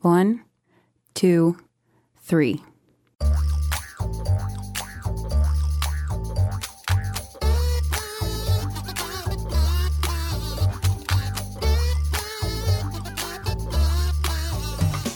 One, two, three.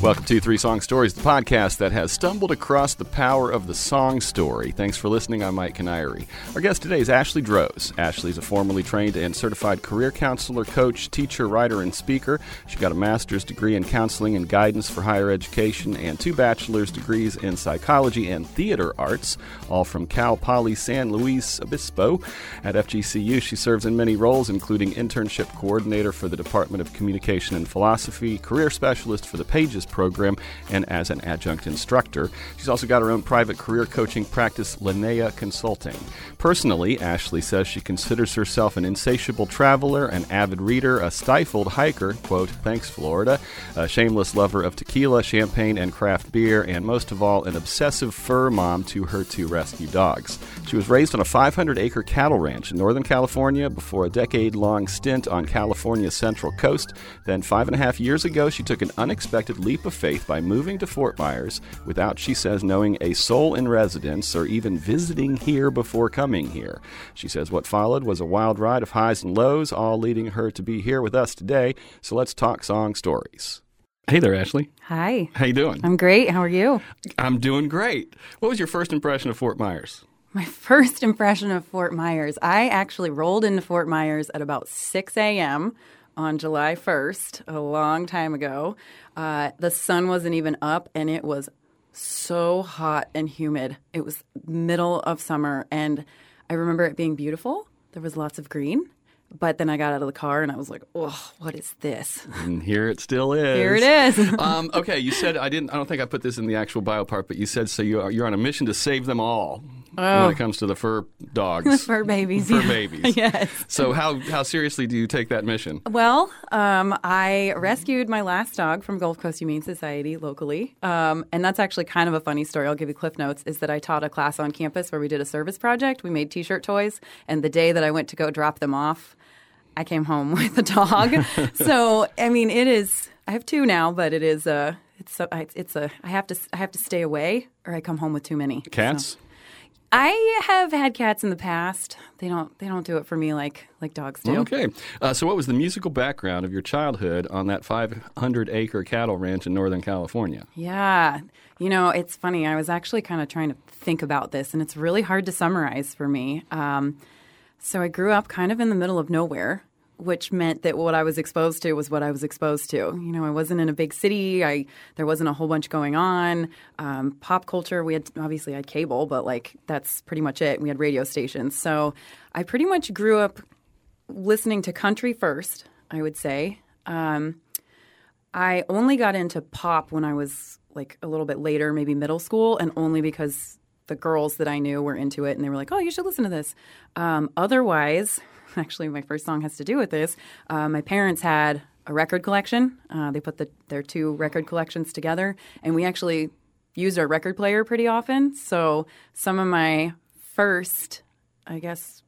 Welcome to Three Song Stories, the podcast that has stumbled across the power of the song story. Thanks for listening. I'm Mike Kiniry. Our guest today is Ashley Droz. Ashley is a formerly trained and certified career counselor, coach, teacher, writer, and speaker. She got a master's degree in counseling and guidance for higher education and two bachelor's degrees in psychology and theater arts, all from Cal Poly San Luis Obispo. At FGCU, she serves in many roles, including internship coordinator for the Department of Communication and Philosophy, career specialist for the Pages program and as an adjunct instructor. She's also got her own private career coaching practice, Linnea Consulting. Personally, Ashley says she considers herself an insatiable traveler, an avid reader, a stifled hiker, quote, thanks Florida, a shameless lover of tequila, champagne, and craft beer, and most of all, an obsessive fur mom to her two rescue dogs. She was raised on a 500 acre cattle ranch in Northern California before a decade long stint on California's Central Coast. Then, five and a half years ago, she took an unexpected leap of faith by moving to Fort Myers without, she says, knowing a soul in residence or even visiting here before coming here. She says what followed was a wild ride of highs and lows, all leading her to be here with us today. So let's talk song stories. Hey there, Ashley. Hi. How you doing? I'm great. How are you? I'm doing great. What was your first impression of Fort Myers? My first impression of Fort Myers. I actually rolled into Fort Myers at about 6 a.m. on July 1st, a long time ago. Uh, the sun wasn't even up, and it was so hot and humid. It was middle of summer, and I remember it being beautiful. There was lots of green. But then I got out of the car and I was like, "Oh, what is this?" And here it still is. Here it is. um, okay, you said I didn't. I don't think I put this in the actual bio part, but you said so. You are, you're on a mission to save them all Oh. when it comes to the fur dogs, Fur babies. fur babies. yes. So how how seriously do you take that mission? Well, um, I rescued my last dog from Gulf Coast Humane Society locally, um, and that's actually kind of a funny story. I'll give you cliff notes. Is that I taught a class on campus where we did a service project. We made T-shirt toys, and the day that I went to go drop them off, I came home with a dog. so I mean, it is. I have two now, but it is a. It's a. It's a. I have to. I have to stay away, or I come home with too many Cats. So- I have had cats in the past. They don't. They don't do it for me like like dogs do. Okay. Uh, so what was the musical background of your childhood on that 500 acre cattle ranch in Northern California? Yeah. You know, it's funny. I was actually kind of trying to think about this, and it's really hard to summarize for me. Um, so I grew up kind of in the middle of nowhere, which meant that what I was exposed to was what I was exposed to. You know, I wasn't in a big city. I there wasn't a whole bunch going on. Um, pop culture, we had obviously had cable, but like that's pretty much it. We had radio stations, so I pretty much grew up listening to country first. I would say. Um, I only got into pop when I was like a little bit later, maybe middle school, and only because the girls that I knew were into it and they were like, oh, you should listen to this. Um, otherwise, actually, my first song has to do with this. Uh, my parents had a record collection. Uh, they put the, their two record collections together, and we actually used our record player pretty often. So some of my first, I guess,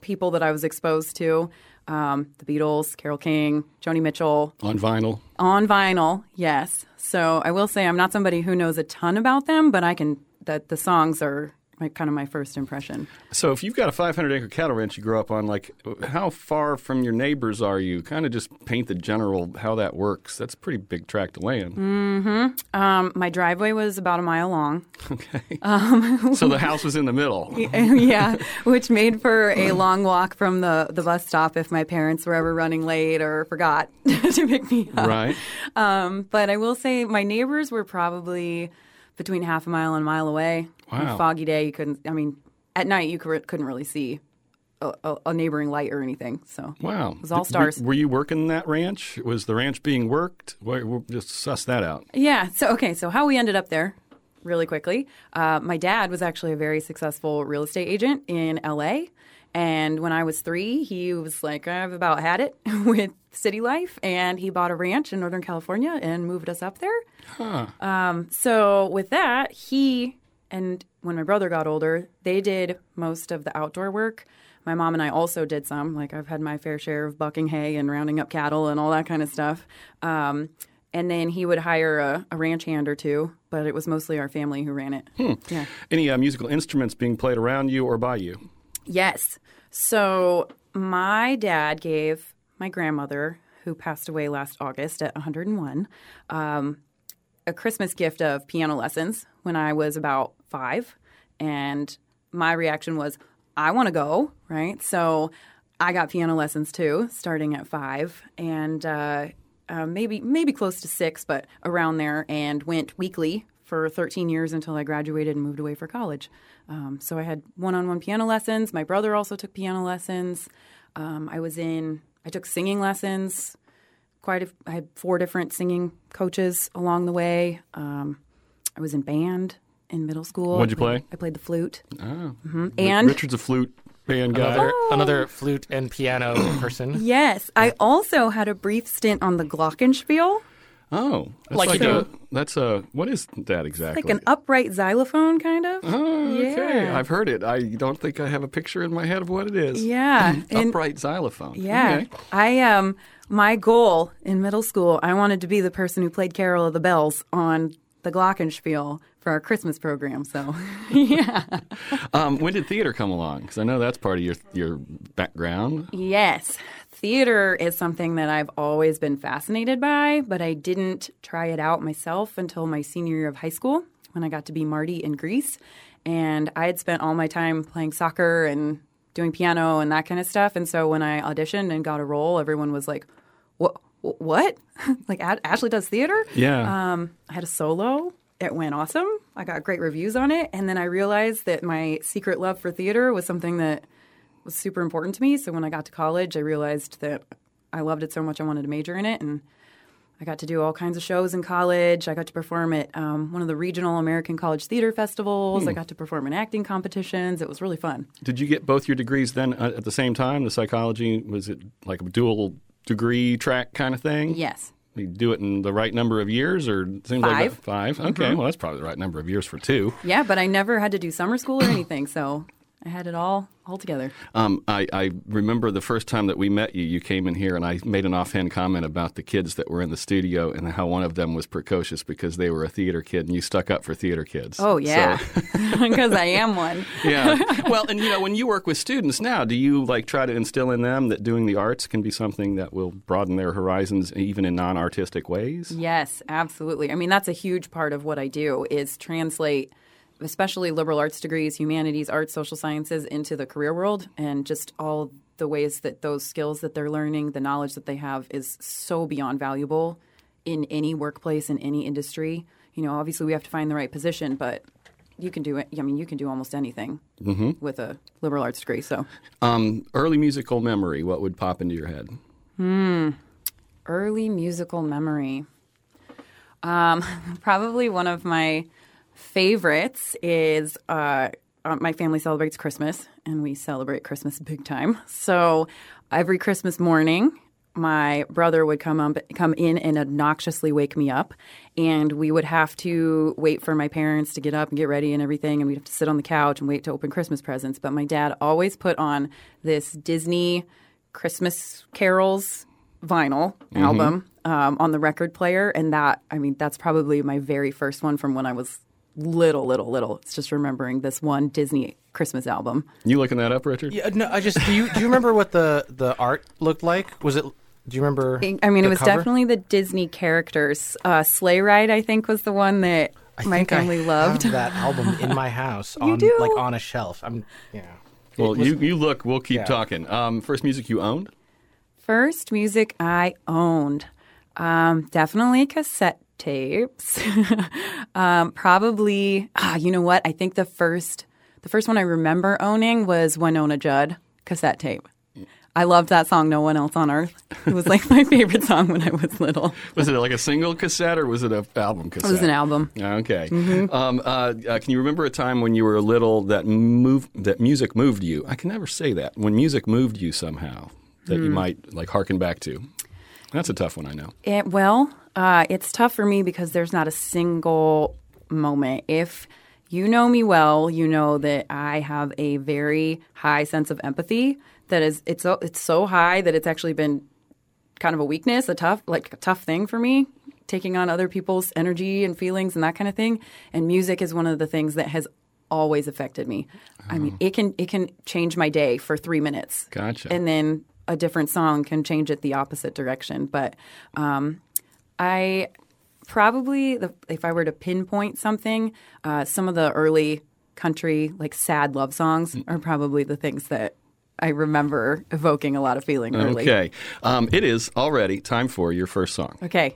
people that I was exposed to. Um, the Beatles, Carole King, Joni Mitchell, On vinyl? on vinyl, yes. So I will say I'm not somebody who knows a ton about them, but I can that the songs are my, kind of my first impression. So if you've got a 500 acre cattle ranch you grew up on, like how far from your neighbors are you? Kind of just paint the general how that works. That's a pretty big tract of land. Um, my driveway was about a mile long. Okay. Um, so the house was in the middle. yeah, which made for a long walk from the, the bus stop if my parents were ever running late or forgot to pick me up. Right. Um, but I will say my neighbors were probably between half a mile and a mile away. On Wow. a foggy day, you couldn't. I mean, at night you could, couldn't really see a, a, neighboring light or anything. So Wow. it was all Were- stars. Were, you working that ranch? Was the ranch being worked? We'll just suss that out. Yeah. So okay. So how we ended up there, really quickly. Uh, my dad was actually a very successful real estate agent in L.A. And when I was three, he was like, "I've about had it with city life," and he bought a ranch in Northern California and moved us up there. Um, so with that, he and when my brother got older, they did most of the outdoor work. My mom and I also did some. Like I've had my fair share of bucking hay and rounding up cattle and all that kind of stuff. Um, and then he would hire a, a ranch hand or two, but it was mostly our family who ran it. Yeah. Any uh, musical instruments being played around you or by you? Yes. So my dad gave my grandmother, who passed away last August at 101, um, a Christmas gift of piano lessons when I was about five. And my reaction was, I want to go, right? So I got piano lessons too, starting at five, and uh, uh, maybe maybe close to six, but around there, and went weekly for 13 years until I graduated and moved away for college. Um, so I had one-on-one piano lessons. My brother also took piano lessons. Um, I was in. I took singing lessons. Quite. A, I had four different singing coaches along the way. Um, I was in band in middle school. What'd you play? I played the flute. Oh. And Richard's a flute band guy. Another, another flute and piano person. yes, I also had a brief stint on the glockenspiel, Oh, that's Like like, you a that's a what is that exactly? like an upright xylophone, kind of. Oh, okay. Yeah. I've heard it. I don't think I have a picture in my head of what it is. Yeah, and Upright xylophone. yeah, Okay. I um, my goal in middle school, I wanted to be the person who played Carol of the Bells on the glockenspiel for our Christmas program. So, yeah, Um, when did theater come along? Because I know that's part of your your background. yes, theater is something that I've always been fascinated by, but I didn't try it out myself until my senior year of high school when I got to be Marty in Grease, and I had spent all my time playing soccer and doing piano and that kind of stuff. And so when I auditioned and got a role, everyone was like, "What? What? like Ashley does theater?" Yeah. Um, I had a solo. It went awesome. I got great reviews on it, and then I realized that my secret love for theater was something that was super important to me. So when I got to college, I realized that I loved it so much I wanted to major in it, and I got to do all kinds of shows in college. I got to perform at um, one of the regional American College Theater Festivals. I got to perform in acting competitions. It was really fun. did you get both your degrees then uh, at the same time? The psychology was it like a dual degree track kind of thing? Yes. You do it in the right number of years, or seems like Five. that- 5 Okay, mm-hmm. well that's probably the right number of years for two. Yeah, but I never had to do summer school or anything, so I had it all all together. Um, I, I remember the first time that we met you, you came in here and I made an offhand comment about the kids that were in the studio and how one of them was precocious because they were a theater kid and you stuck up for theater kids. Oh yeah, So- because I am one. yeah. Well, and you know, when you work with students now, do you like try to instill in them that doing the arts can be something that will broaden their horizons even in non-artistic ways? Yes, absolutely. I mean, that's a huge part of what I do is translate especially liberal arts degrees, humanities, arts, social sciences into the career world and just all the ways that those skills that they're learning, the knowledge that they have is so beyond valuable in any workplace in any industry. You know, obviously we have to find the right position, but you can do it. I mean, you can do almost anything with a liberal arts degree. So, Um, early musical memory, what would pop into your head? Hmm. Early musical memory. Um, probably one of my favorites is uh, uh, my family celebrates Christmas, and we celebrate Christmas big time. So every Christmas morning, my brother would come up, come in and obnoxiously wake me up, and we would have to wait for my parents to get up and get ready and everything, and we'd have to sit on the couch and wait to open Christmas presents. But my dad always put on this Disney Christmas carols vinyl album um, on the record player, and that I mean that's probably my very first one from when I was little, little, little. It's just remembering this one Disney Christmas album. You looking that up, Richard? Yeah, no, I just do you do you remember what the the art looked like? Was it? Do you remember? I mean, it was cover? definitely the Disney characters. Uh, Sleigh Ride, I think, was the one that I my think family I loved. Have that album in my house on do? like on a shelf. I'm yeah. Well, was- you, you look. We'll keep Yeah. talking. Um, first music you owned? First music I owned, um, definitely cassette tapes. um, probably, ah, you know what? I think the first, the first one I remember owning was Wynonna Judd cassette tape. I loved that song, "No One Else on Earth." It was like my favorite song when I was little. Was it like a single cassette or was it an album cassette? It was an album. Okay. Mm-hmm. Um, uh, uh, can you remember a time when you were little that move that music moved you? I can never say that. When music moved you somehow that Hmm. you might like harken back to. That's a tough one, I know. It, well, uh, it's tough for me because there's not a single moment. If you know me well, you know that I have a very high sense of empathy. That is, it's so, it's so high that it's actually been kind of a weakness, a tough like a tough thing for me taking on other people's energy and feelings and that kind of thing. And music is one of the things that has always affected me. I mean, it can it can change my day for three minutes. Gotcha. And then a different song can change it the opposite direction. But um, I probably, if I were to pinpoint something, uh, some of the early country, like sad love songs, are probably the things that I remember evoking a lot of feeling early. Okay. Um, it is already time for your first song. Okay.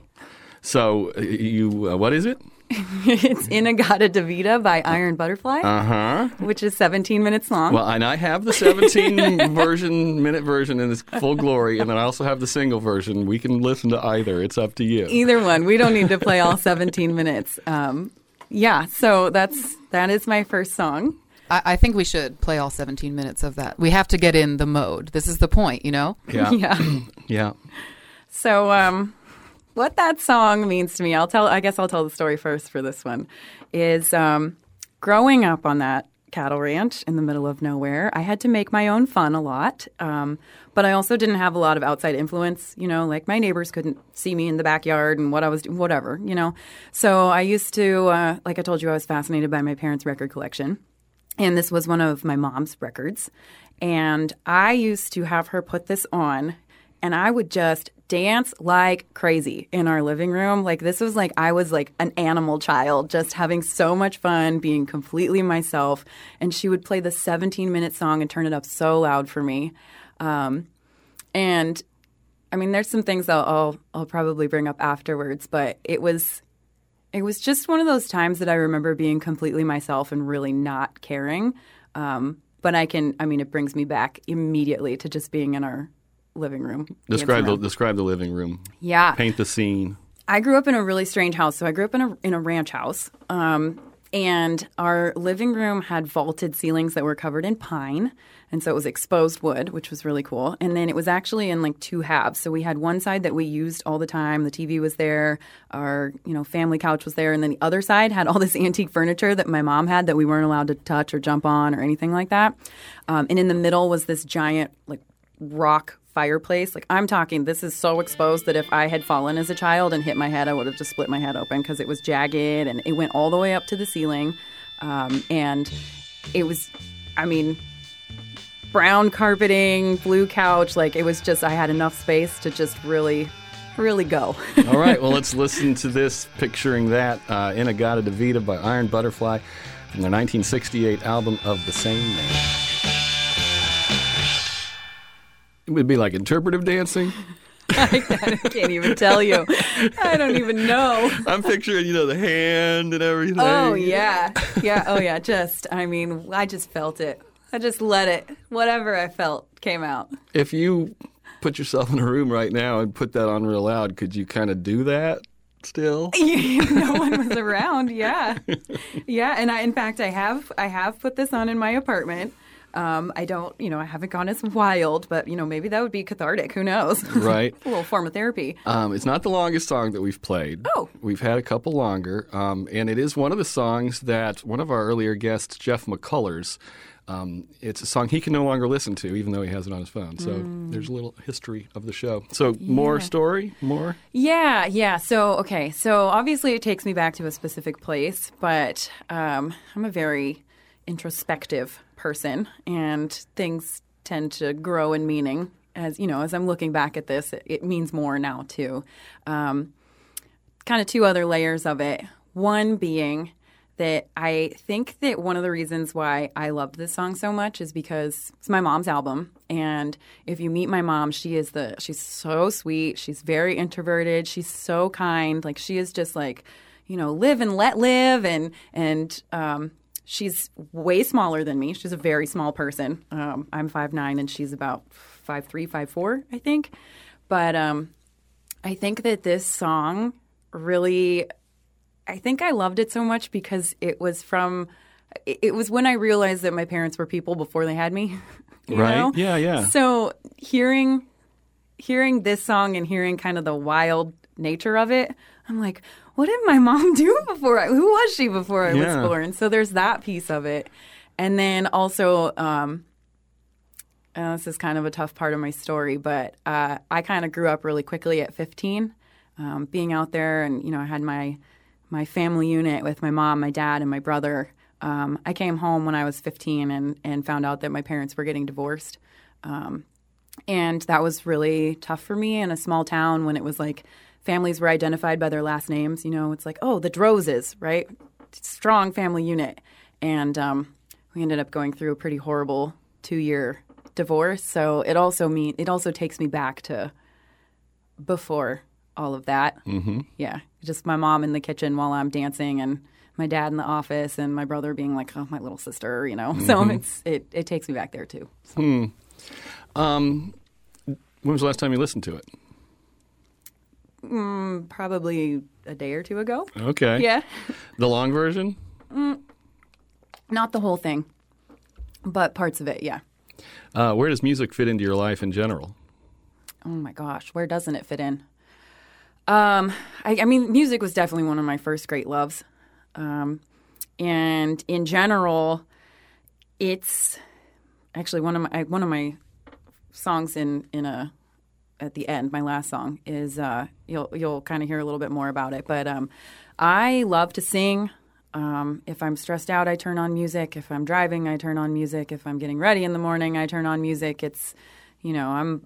So, uh, you, uh, what is it? it's In-A-Gadda-Da-Vida by Iron Butterfly, Uh huh. which is 17 minutes long. Well, and I have the 17 version, minute version in its full glory, and then I also have the single version. We can listen to either. It's up to you. Either one. We don't need to play all 17 minutes. Um, yeah, so that's that is my first song. I, I think we should play all 17 minutes of that. We have to get in the mode. This is the point, you know? Yeah. Yeah. Yeah. So, um, what that song means to me, I'll tell. I guess I'll tell the story first for this one. Is um, growing up on that cattle ranch in the middle of nowhere, I had to make my own fun a lot. Um, but I also didn't have a lot of outside influence. You know, like my neighbors couldn't see me in the backyard and what I was doing, whatever. You know, so I used to, uh, like I told you, I was fascinated by my parents' record collection. And this was one of my mom's records. And I used to have her put this on, and I would just dance like crazy in our living room. Like, this was like I was like an animal child, just having so much fun, being completely myself. And she would play the 17 minute song and turn it up so loud for me. Um, and I mean, there's some things that I'll, I'll probably bring up afterwards, but it was it was just one of those times that I remember being completely myself and really not caring. Um, but I can, I mean, it brings me back immediately to just being in our living room. Describe the, describe the living room. yeah. Paint the scene. I grew up in a really strange house. So I grew up in a in a ranch house, um, and our living room had vaulted ceilings that were covered in pine, and so it was exposed wood, which was really cool. And then it was actually in like two halves. So we had one side that we used all the time. The TV was there, our you know family couch was there, and then the other side had all this antique furniture that my mom had that we weren't allowed to touch or jump on or anything like that. Um, and in the middle was this giant like rock fireplace. Like I'm talking, this is so exposed that if I had fallen as a child and hit my head, I would have just split my head open because it was jagged and it went all the way up to the ceiling. Um, and it was, I mean, brown carpeting, blue couch. Like it was just, I had enough space to just really, really go. All right, well, let's listen to this, picturing that, uh, In-A-Gadda-Da-Vida by Iron Butterfly from their 1968 album of the same name. It would be like interpretive dancing. I can't even tell you. I don't even know. I'm picturing, you know, the hand and everything. Oh yeah, yeah. Oh yeah. Just, I mean, I just felt it. I just let it. Whatever I felt came out. If you put yourself in a room right now and put that on real loud, could you kind of do that still? no one was around. Yeah, yeah. And I, in fact, I have, I have put this on in my apartment. Um, I don't, you know, I haven't gone as wild, but you know, maybe that would be cathartic. Who knows? Right. a little form of therapy. Um, it's not the longest song that we've played. Oh. We've had a couple longer. Um, and it is one of the songs that one of our earlier guests, Jeff McCullers, um, it's a song he can no longer listen to, even though he has it on his phone. So there's a little history of the show. So more story? More? Yeah, yeah. So, okay. So, obviously, it takes me back to a specific place, but um, I'm a very introspective person, and things tend to grow in meaning. As you know, as I'm looking back at this, it, it means more now too. Um, kind of two other layers of it. One being that I think that one of the reasons why I loved this song so much is because it's my mom's album. And if you meet my mom, she is the she's so sweet. She's very introverted. She's so kind. Like she is just like, you know, live and let live and and um she's way smaller than me. She's a very small person. Um, I'm five nine and she's about five three, five four, I think. But um I think that this song really I think I loved it so much because it was from it was when I realized that my parents were people before they had me. you Right. know? Yeah, yeah. So hearing hearing this song and hearing kind of the wild nature of it, I'm like, what did my mom do before I who was she before I Yeah. was born? So there's that piece of it. And then also um uh, this is kind of a tough part of my story, but uh, I kind of grew up really quickly at 15. um, being out there, and you know, I had my my family unit with my mom, my dad, and my brother. Um, I came home when I was 15 and and found out that my parents were getting divorced. Um, and that was really tough for me in a small town when it was like families were identified by their last names. You know, it's like, oh, the Drozes, right? Strong family unit. And um, we ended up going through a pretty horrible two year divorce. So it also mean it also takes me back to before all of that. Mm-hmm. Yeah, just my mom in the kitchen while I'm dancing, and my dad in the office, and my brother being like, "Oh, my little sister," you know. So it's it it takes me back there too. Um, when was the last time you listened to it? Probably a day or two ago. Okay. Yeah, The long version? not the whole thing, but parts of it. Yeah. Uh, where does music fit into your life in general? Oh my gosh, where doesn't it fit in? Um, I, I mean, music was definitely one of my first great loves, um, and in general, it's actually one of my one of my songs in in a at the end. My last song is uh, you'll you'll kind of hear a little bit more about it, but um, I love to sing. Um, if I'm stressed out, I turn on music. If I'm driving, I turn on music. If I'm getting ready in the morning, I turn on music. It's, you know, I'm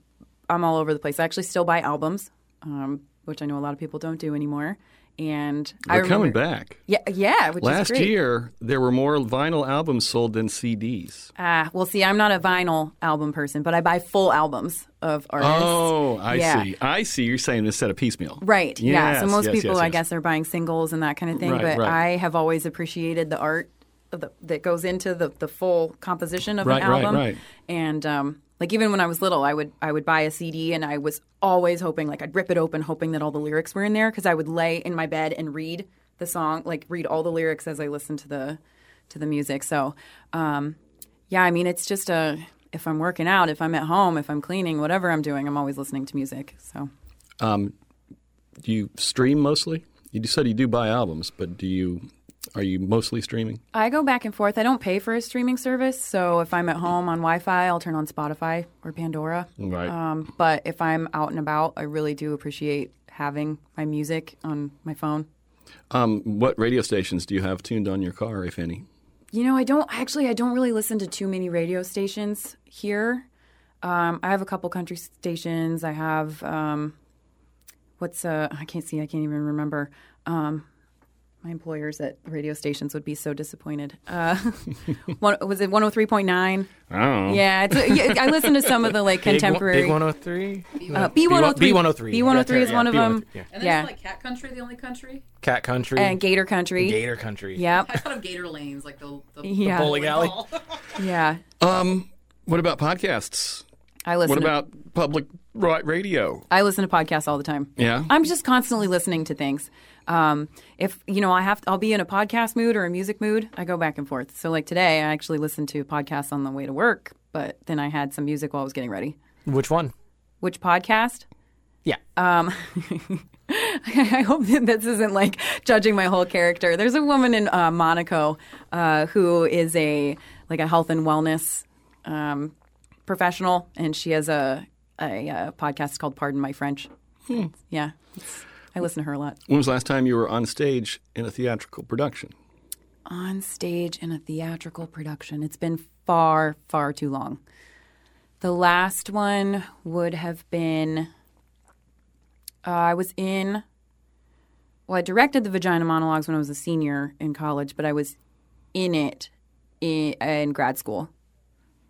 I'm all over the place. I actually still buy albums, um, which I know a lot of people don't do anymore. And I They're remember, coming back. Yeah, yeah. Which is Last year, there were more vinyl albums sold than CDs. Ah, well, see, I'm not a vinyl album person, but I buy full albums of artists. Oh, I Yeah. see. I see. You're saying instead of piecemeal. Right. yeah. So most yes, people, yes, I guess, are buying singles and that kind of thing. Right, but right. I have always appreciated the art of the, that goes into the, the full composition of Right, an right, album. right. And um, like even when I was little, I would I would buy a CD and I was always hoping like I'd rip it open, hoping that all the lyrics were in there because I would lay in my bed and read the song, like read all the lyrics as I listened to the to the music. So um, yeah, I mean it's just a if I'm working out, if I'm at home, if I'm cleaning, whatever I'm doing, I'm always listening to music. So. Um, do you stream mostly? You said you do buy albums, but do you are you mostly streaming? I go back and forth. I don't pay for a streaming service, so if I'm at home on Wi-Fi, I'll turn on Spotify or Pandora. Right. Um, but if I'm out and about, I really do appreciate having my music on my phone. Um, what radio stations do you have tuned on your car, if any? You know, I don't actually. I don't really listen to too many radio stations here. Um, I have a couple country stations. I have um, what's uh, I can't see. I can't even remember. Um, my employers at radio stations would be so disappointed. Uh, one, was it one hundred three point nine? I don't know. Yeah, it's, yeah, I listen to some of the like contemporary. Big 103? uh, B one hundred three. B103. B one hundred three is Yeah, one of them. B103, yeah. And Yeah. then like Cat Country, the only country. Cat Country. And Gator Country. Gator Country. Yep. I thought of Gator Lanes, like the, the Yeah. Bowling alley. Yeah. Um, what about podcasts? I listen. What to, about public radio? I listen to podcasts all the time. Yeah. I'm just constantly listening to things. Um, if you know, I have I'll be in a podcast mood or a music mood. I go back and forth. So like today, I actually listened to podcasts on the way to work, but then I had some music while I was getting ready. Which one? Which podcast? Yeah. Um, I hope that this isn't like judging my whole character. There's a woman in uh, Monaco uh, who is a like a health and wellness um, professional, and she has a, a, uh podcast called "Pardon My French." Yeah, it's- I listen to her a lot. When was the last time you were on stage in a theatrical production? On stage in a theatrical production, it's been far, far too long. The last one would have been. Uh, I was in. Well, I directed the Vagina Monologues when I was a senior in college, but I was in it in, in grad school,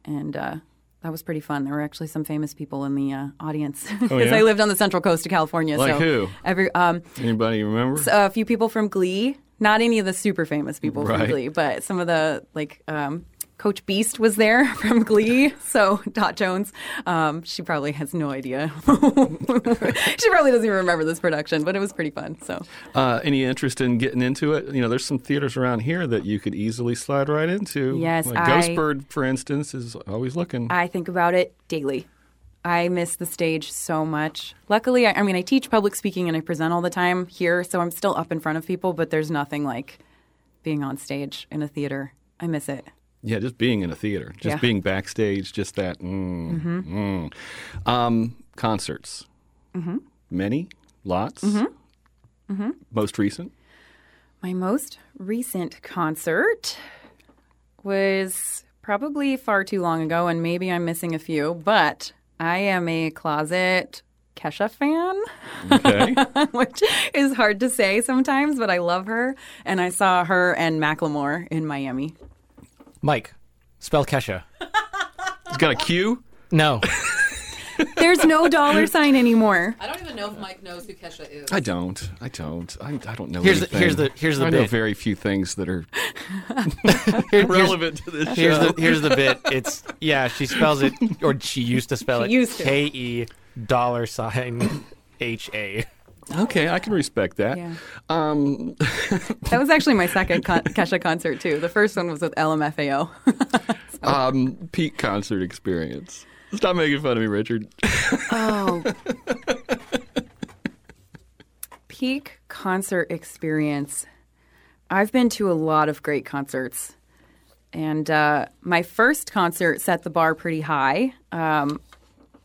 and uh, that was pretty fun. There were actually some famous people in the uh, audience because yeah? I lived on the Central Coast of California. Like so who? Every um, Anybody remember? a few people from Glee. Not any of the super famous people Right. from Glee, but some of the like um, Coach Beiste was there from Glee. So Dot Jones, um, she probably has no idea. she probably doesn't even remember this production, but it was pretty fun. So Uh, any interest in getting into it? You know, there's some theaters around here that you could easily slide right into. Yes, like I- Ghostbird, for instance, is always looking. I think about it daily. I miss the stage so much. Luckily, I, I mean, I teach public speaking and I present all the time here, so I'm still up in front of people. But there's nothing like being on stage in a theater. I miss it. Yeah, just being in a theater, just Yeah. being backstage, just that. Mm, mm. Um, concerts. Mm-hmm. Many. Lots. Mm-hmm. Most recent. My most recent concert was probably far too long ago, and maybe I'm missing a few, but I am a closet Kesha fan, Okay. which is hard to say sometimes, but I love her. And I saw her and Macklemore in Miami. Mike, spell Kesha. Got a Q? No. There's no dollar sign anymore. I don't even know if Mike knows who Kesha is. I don't. I don't. I, I don't know. Here's the- anything. here's the- here's the I know bit. very few things that are Here- here's, relevant to this here's show. the here's the bit. It's yeah. She spells it, or she used to spell She it. used to. K e dollar sign H a. okay, I can respect that. Yeah. Um, That was actually my second con- Kesha concert, too. The first one was with LMFAO. um, peak concert experience. Stop making fun of me, Richard. Oh. Peak concert experience. I've been to a lot of great concerts. And uh, my first concert set the bar pretty high. Um,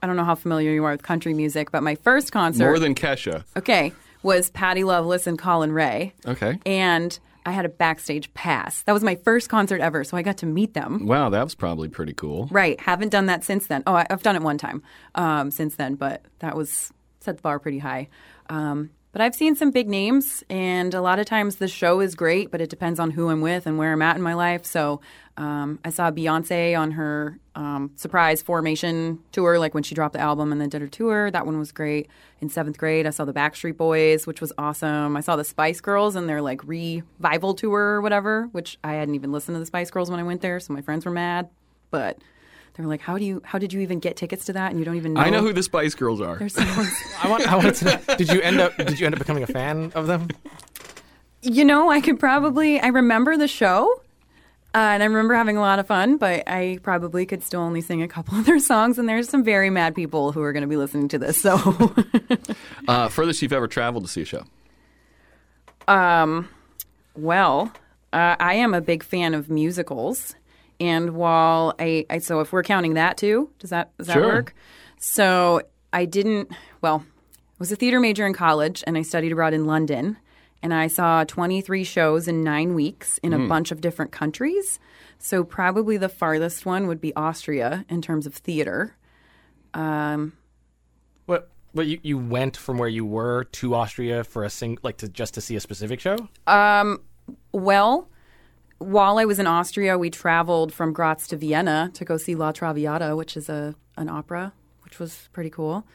I don't know how familiar you are with country music, but my first concert, More than Kesha. okay, was Patty Loveless and Collin Raye. Okay. And I had a backstage pass. That was my first concert ever, so I got to meet them. Wow, that was probably pretty cool. Right. Haven't done that since then. Oh, I- I've done it one time um, since then, but that was set the bar pretty high. Um, but I've seen some big names, and a lot of times the show is great, but it depends on who I'm with and where I'm at in my life. So um, I saw Beyonce on her um, surprise formation tour, like when she dropped the album and then did her tour. That one was great. In seventh grade, I saw the Backstreet Boys, which was awesome. I saw the Spice Girls and their like revival tour or whatever, which I hadn't even listened to the Spice Girls when I went there, so my friends were mad. But they were like, "How do you? How did you even get tickets to that? And you don't even know." I know who the Spice Girls are. There's someone. I want. I wanted to. Know, did you end up? Did you end up becoming a fan of them? you know, I could probably. I remember the show, and I remember having a lot of fun. But I probably could still only sing a couple of their songs. And there's some very mad people who are going to be listening to this. So, Uh, furthest you've ever traveled to see a show? Um, well, uh, I am a big fan of musicals, and while I, I so if we're counting that too, does that does that Sure. work? So I didn't. Well, I was a theater major in college, and I studied abroad in London. And I saw 23 shows in nine weeks in a bunch of different countries. So probably the farthest one would be Austria in terms of theater. What? What you, you went from where you were to Austria for a sing like to just to see a specific show? Um, Well, while I was in Austria, we traveled from Graz to Vienna to go see La Traviata, which is a an opera, which was pretty cool.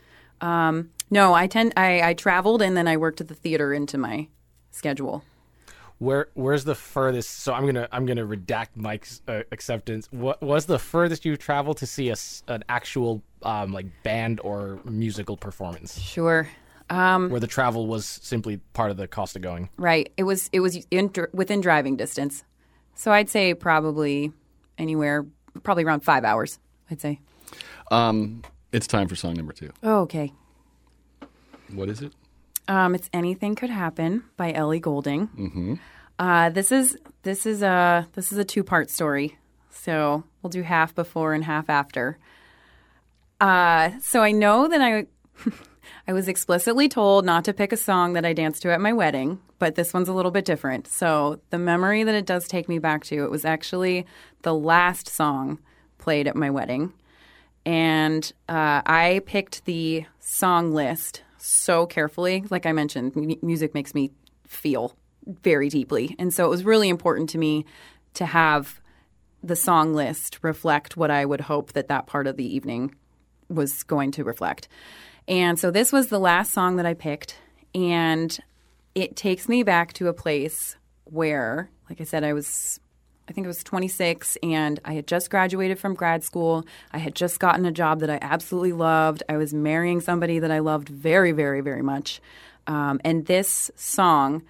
Um, no, I tend I, I traveled and then I worked at the theater into my schedule. Where where's the furthest? So I'm gonna I'm gonna redact Mike's uh, acceptance. What was the furthest you traveled to see a s an actual um, like band or musical performance Sure. Um, where the travel was simply part of the cost of going? Right. It was it was in, within driving distance. So I'd say probably anywhere probably around 5 hours, I'd say. Um, it's time for song number two. Oh, okay. What is it? Um, it's "Anything Could Happen" by Ellie Goulding. Mm-hmm. Uh, this is this is a this is a two part story, so we'll do half before and half after. Uh, so I know that I I was explicitly told not to pick a song that I danced to at my wedding, but this one's a little bit different. So the memory that it does take me back to it was actually the last song played at my wedding and uh, I picked the song list so carefully. Like I mentioned, m- music makes me feel very deeply, and so it was really important to me to have the song list reflect what I would hope that that part of the evening was going to reflect. And so this was the last song that I picked, and it takes me back to a place where, like I said, I was I think I was 26 and I had just graduated from grad school. I had just gotten a job that I absolutely loved. I was marrying somebody that I loved very, very, very much. Um, and this song,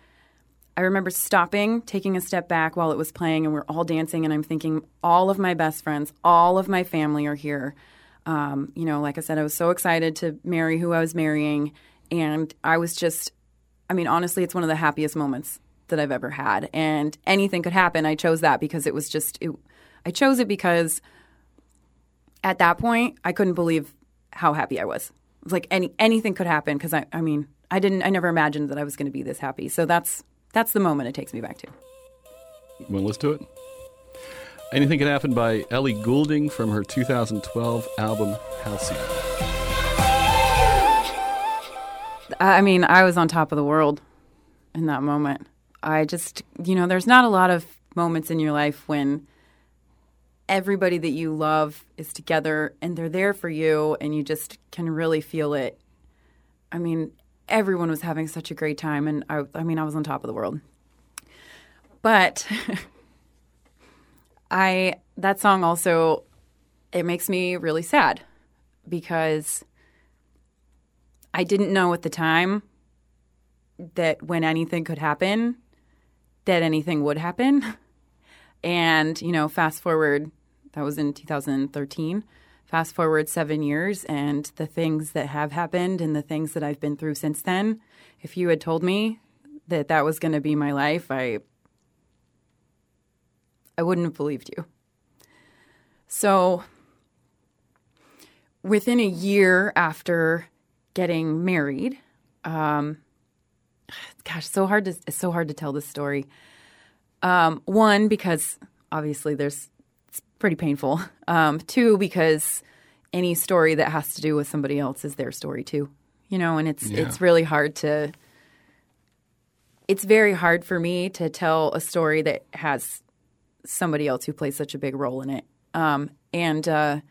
I remember stopping, taking a step back while it was playing, and we're all dancing. And I'm thinking, all of my best friends, all of my family are here. Um, you know, like I said, I was so excited to marry who I was marrying. And I was just, I mean, honestly, it's one of the happiest moments that I've ever had. And anything could happen. I chose that because it was just, it, I chose it because at that point, I couldn't believe how happy I was. It was like any anything could happen because I, I mean, I didn't. I never imagined that I was going to be this happy. So that's that's the moment it takes me back to. Want to listen to it? Anything Can Happen by Ellie Goulding from her 2012 album Halcyon. I mean, I was on top of the world in that moment. I just, you know, there's not a lot of moments in your life when everybody that you love is together and they're there for you and you just can really feel it. I mean, everyone was having such a great time and I I mean, I was on top of the world. But I that song also it makes me really sad because I didn't know at the time that when anything could happen, that anything would happen. And, you know, fast forward, that was in 2013. Fast forward seven years, and the things that have happened and the things that I've been through since then, if you had told me that that was going to be my life, I I wouldn't have believed you. So, within a year after getting married, um, gosh, so hard to it's so hard to tell this story. Um, one because obviously there's it's pretty painful. Um, two because any story that has to do with somebody else is their story too. You know, and it's Yeah. it's really hard to. It's very hard for me to tell a story that has somebody else who plays such a big role in it. Um, and uh,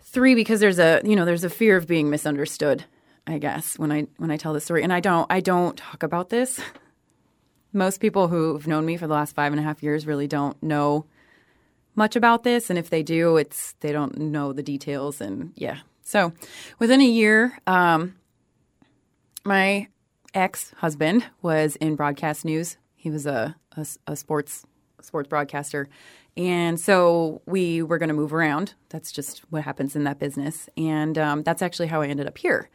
three because there's a you know there's a fear of being misunderstood. I guess when I when I tell this story, and I don't I don't talk about this. Most people who've known me for the last five and a half years really don't know much about this, and if they do, it's they don't know the details, and yeah. So within a year, um, my ex husband was in broadcast news. He was a, a, a sports sports broadcaster, and so we were going to move around. That's just what happens in that business, and um, that's actually how I ended up here.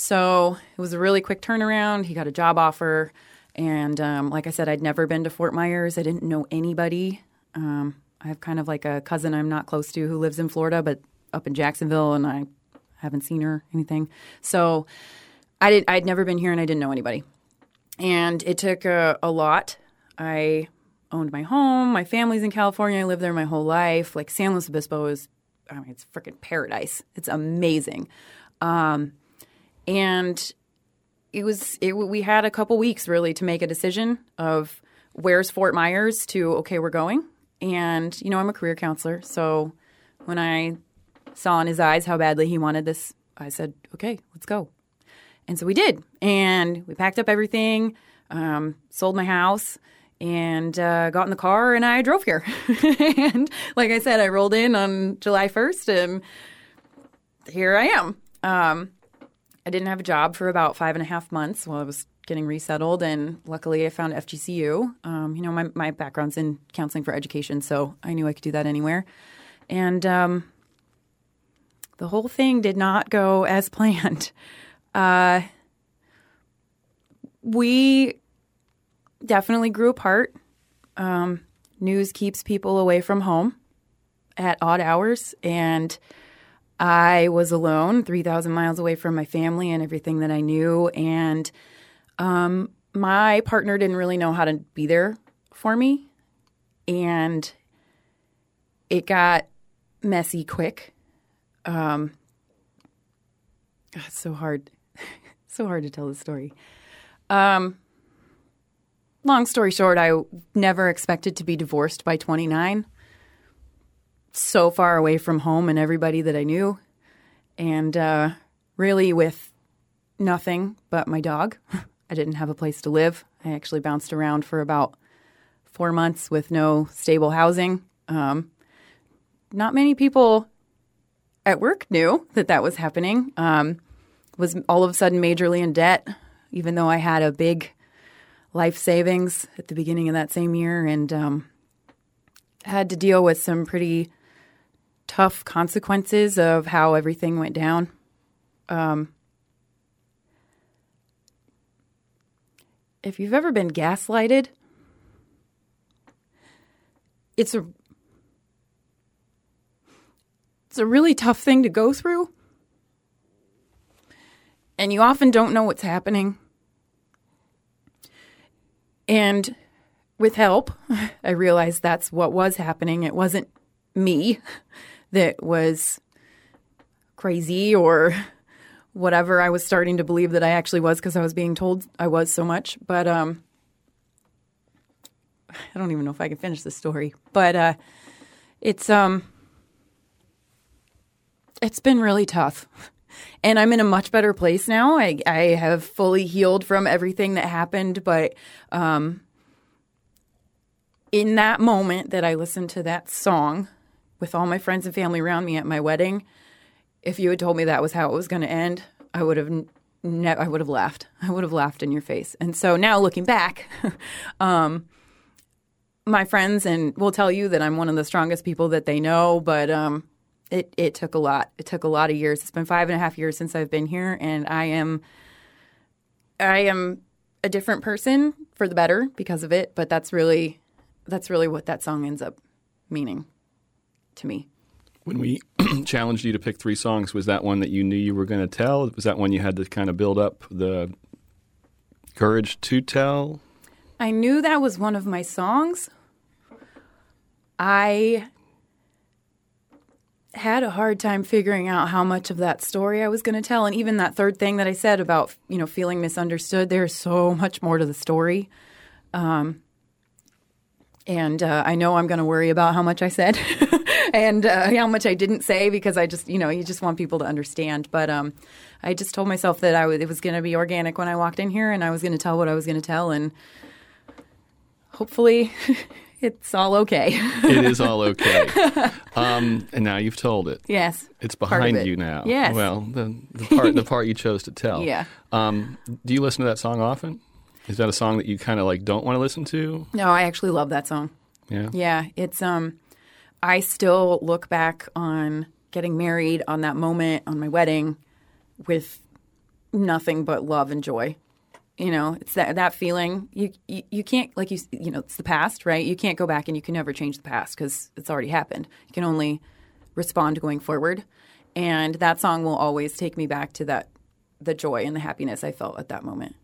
So it was a really quick turnaround. He got a job offer, and um, like I said, I'd never been to Fort Myers. I didn't know anybody. Um, I have kind of like a cousin I'm not close to who lives in Florida, but up in Jacksonville, and I haven't seen her anything. So I did. I'd never been here, and I didn't know anybody. And it took a, a lot. I owned my home. My family's in California. I lived there my whole life. Like San Luis Obispo is, I mean, it's freaking paradise. It's amazing. Um, and it was it, we had a couple weeks really to make a decision of where's Fort Myers to okay we're going. And you know I'm a career counselor. So when I saw in his eyes how badly he wanted this I said okay let's go. And so we did. And we packed up everything um, sold my house and uh, got in the car and I drove here. And like I said I rolled in on July 1st and here I am. Um, I didn't have a job for about five and a half months while I was getting resettled, and luckily I found FGCU. Um, you know, my, my background's in counseling for education, so I knew I could do that anywhere. And um, the whole thing did not go as planned. Uh, we definitely grew apart. Um, news keeps people away from home at odd hours, and I was alone, 3,000 miles away from my family and everything that I knew. And um, my partner didn't really know how to be there for me. And it got messy quick. Um, it's so hard. so hard to tell the story. Um, long story short, I never expected to be divorced by 29 so far away from home and everybody that I knew, and uh, really with nothing but my dog. I didn't have a place to live. I actually bounced around for about four months with no stable housing. Um, not many people at work knew that that was happening. Um, was all of a sudden majorly in debt, even though I had a big life savings at the beginning of that same year, and um, had to deal with some pretty tough consequences of how everything went down. Um, if you've ever been gaslighted, it's a it's a really tough thing to go through. and you often don't know what's happening. And with help, I realized that's what was happening. It wasn't me that was crazy or whatever I was starting to believe that I actually was because I was being told I was so much. But um, I don't even know if I can finish the story. But uh, it's um, it's been really tough. And I'm in a much better place now. I, I have fully healed from everything that happened. But um, in that moment that I listened to that song with all my friends and family around me at my wedding, if you had told me that was how it was going to end, I would have ne- I would have laughed. I would have laughed in your face. And so now looking back, um, my friends and will tell you that I'm one of the strongest people that they know, but um, it it took a lot. It took a lot of years. It's been five and a half years since I've been here, and I am I am a different person for the better because of it. But that's really that's really what that song ends up meaning to me. When we challenged you to pick three songs, was that one that you knew you were going to tell? Was that one you had to kind of build up the courage to tell? I knew that was one of my songs. I had a hard time figuring out how much of that story I was going to tell, and even that third thing that I said about you know feeling misunderstood. There's so much more to the story, um, and uh, I know I'm going to worry about how much I said and uh, how much I didn't say because I just you know you just want people to understand. But um, I just told myself that I w- it was going to be organic when I walked in here, and I was going to tell what I was going to tell, and hopefully. It's all okay. It is all okay. um, and now you've told it. yes. It's behind it. you now. Yes. Well, the, the part the part you chose to tell. Yeah. Um, do you listen to that song often? Is that a song that you kind of like don't want to listen to? No, I actually love that song. Yeah. Yeah, it's um I still look back on getting married on that moment on my wedding with nothing but love and joy. You know, it's that that feeling. You you, you can't like you you know, it's the past, right? You can't go back and you can never change the past cuz it's already happened. You can only respond going forward. And that song will always take me back to that the joy and the happiness I felt at that moment.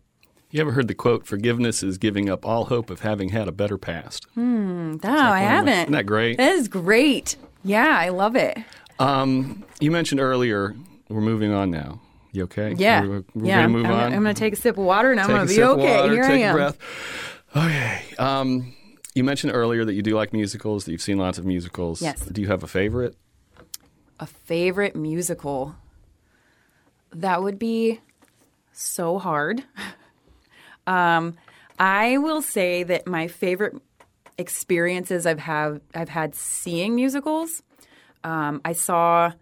You ever heard the quote, forgiveness is giving up all hope of having had a better past? No, I haven't. Isn't that great? That is great. Yeah, I love it. Um, you mentioned earlier, we're moving on now. You okay? Yeah. We're, we're yeah. going to move I'm, on. I'm going to take a sip of water and I'm going to be okay. water, Here take I a am. breath. Okay. Um, you mentioned earlier that you do like musicals, that you've seen lots of musicals. Yes. Do you have a favorite? A favorite musical. That would be so hard. um, I will say that my favorite experiences I've have I've had seeing musicals. Um, I saw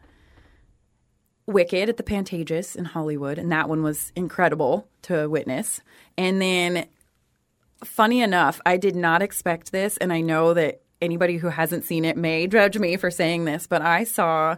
Wicked at the Pantages in Hollywood, and that one was incredible to witness. And then, funny enough, I did not expect this, and I know that anybody who hasn't seen it may judge me for saying this, but I saw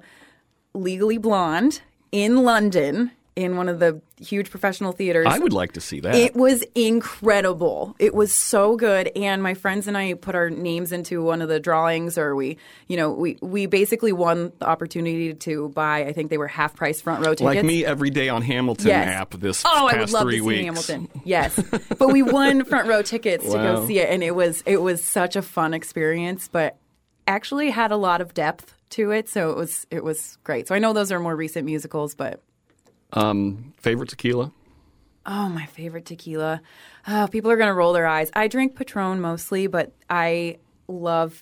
Legally Blonde in London in one of the huge professional theaters. I would like to see that. It was incredible. It was so good. And my friends and I put our names into one of the drawings, or we, you know, we, we basically won the opportunity to buy, I think they were half price front row tickets. like me every day on Hamilton Yes. app this Oh, past I would love three to weeks. see Hamilton. Yes, but we won front row tickets to go see it, and it was it was such a fun experience. But actually had a lot of depth to it, so it was it was great. So I know those are more recent musicals, but Um, favorite tequila? Oh, my favorite tequila. Oh, people are going to roll their eyes. I drink Patron mostly, but I love,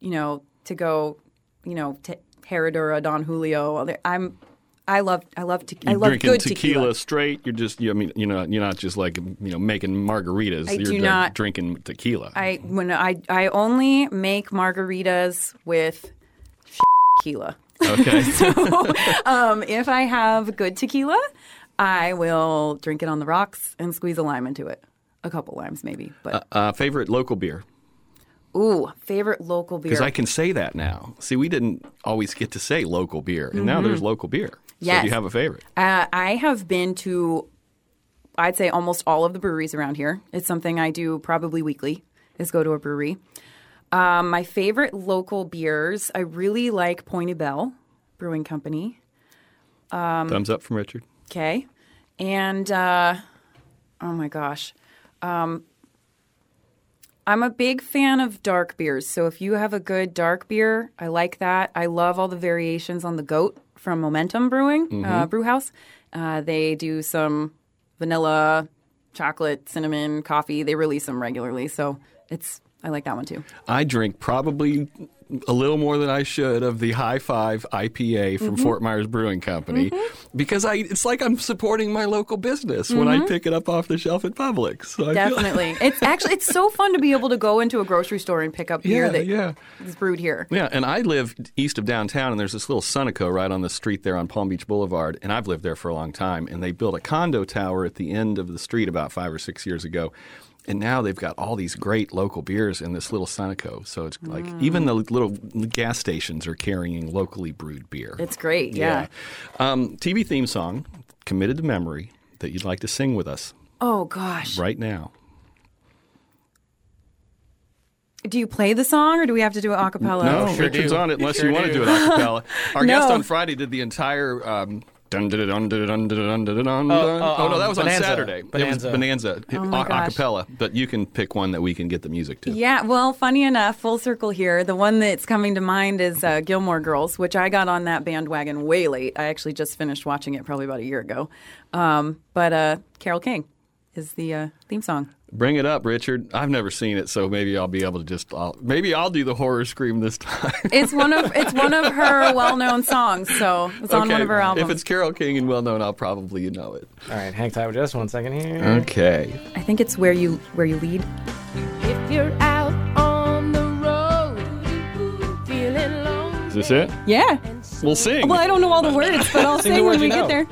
you know, to go, you know, to Herradura, Don Julio. I'm, I love, I love, te- I You're love drinking good tequila, tequila. straight. You're just, you, I mean, you know you're not just like, you know, making margaritas. I you're do not- drinking tequila. I when I I only make margaritas with tequila. Okay. Um, if I have good tequila, I will drink it on the rocks and squeeze a lime into it. A couple limes, maybe. But uh, favorite local beer? ooh, favorite local beer. Because I can say that now. See, we didn't always get to say local beer, and now there's local beer. So Mm-hmm. Do you have a favorite? Uh, I have been to, I'd say almost all of the breweries around here. It's something I do probably weekly. Is go to a brewery. Um, my favorite local beers. I really like Point Ybel Brewing Company. Thumbs up from Richard. Okay, And uh, oh my gosh, um, I'm a big fan of dark beers. So if you have a good dark beer, I like that. I love all the variations on the goat from Momentum Brewing uh, Brew House. Uh, they do some vanilla, chocolate, cinnamon, coffee. They release them regularly, so it's I like that one too. I drink probably a little more than I should of the High Five IPA from mm-hmm. Fort Myers Brewing Company mm-hmm. because I it's like I'm supporting my local business when I mm-hmm. pick it up off the shelf at Publix. So Definitely, it's actually it's so fun to be able to go into a grocery store and pick up beer yeah, that yeah. is brewed here. Yeah, and I live east of downtown, and there's this little Sunoco right on the street there on Palm Beach Boulevard, and I've lived there for a long time. And they built a condo tower at the end of the street about five or six years ago, and now they've got all these great local beers in this little Sunoco. So it's like even the little gas stations are carrying locally brewed beer. It's great, yeah. Um, TV theme song, committed to memory, that you'd like to sing with us Oh gosh, right now. do you play the song or do we have to do it a cappella? No, sure Richard's do. on it unless Sure you want to do. do it a cappella. Our guest on Friday did the entire. Um, Dun, dun, dun, dun, dun, dun, dun, dun, oh, oh, oh, oh no, that was Bonanza. on Saturday. Bonanza. It was Bonanza oh a- acapella, but you can pick one that we can get the music to. Yeah, well, funny enough, full circle here. The one that's coming to mind is uh, Gilmore Girls, which I got on that bandwagon way late. I actually just finished watching it probably about a year ago. Um, but uh, Carole King is the uh, theme song. Bring it up, Richard. I've never seen it, so maybe I'll be able to just. I'll, maybe I'll do the horror scream this time. It's one of it's one of her well-known songs, so it's on one of her albums. If it's Carole King and well known, I'll probably you know it. All right, hang tight with just one second here. Okay. I think it's where you where you lead. If you're out on the road, feeling lonely. Is this it? Yeah. We'll sing. Well, I don't know all the words, but I'll Sing sing when we you get there.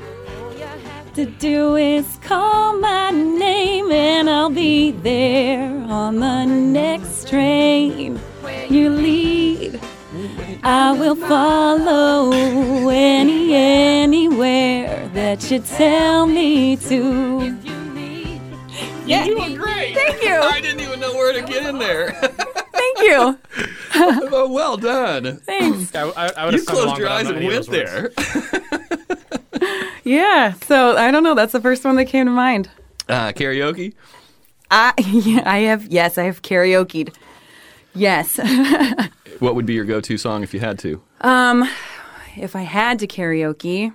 To do is call my name and I'll be there on the next train. You lead, I will follow any anywhere that you tell me to. Yeah, You doing great. Thank you. I didn't even know where to get in there. thank you. oh, well done. Thanks. I, I, I would You have sung closed your eyes and went of those words. there. Yeah, so I don't know. That's the first one that came to mind. Uh, karaoke. I yeah, I have yes, I have karaokeed. Yes. What would be your go-to song if you had to? Um, if I had to karaoke,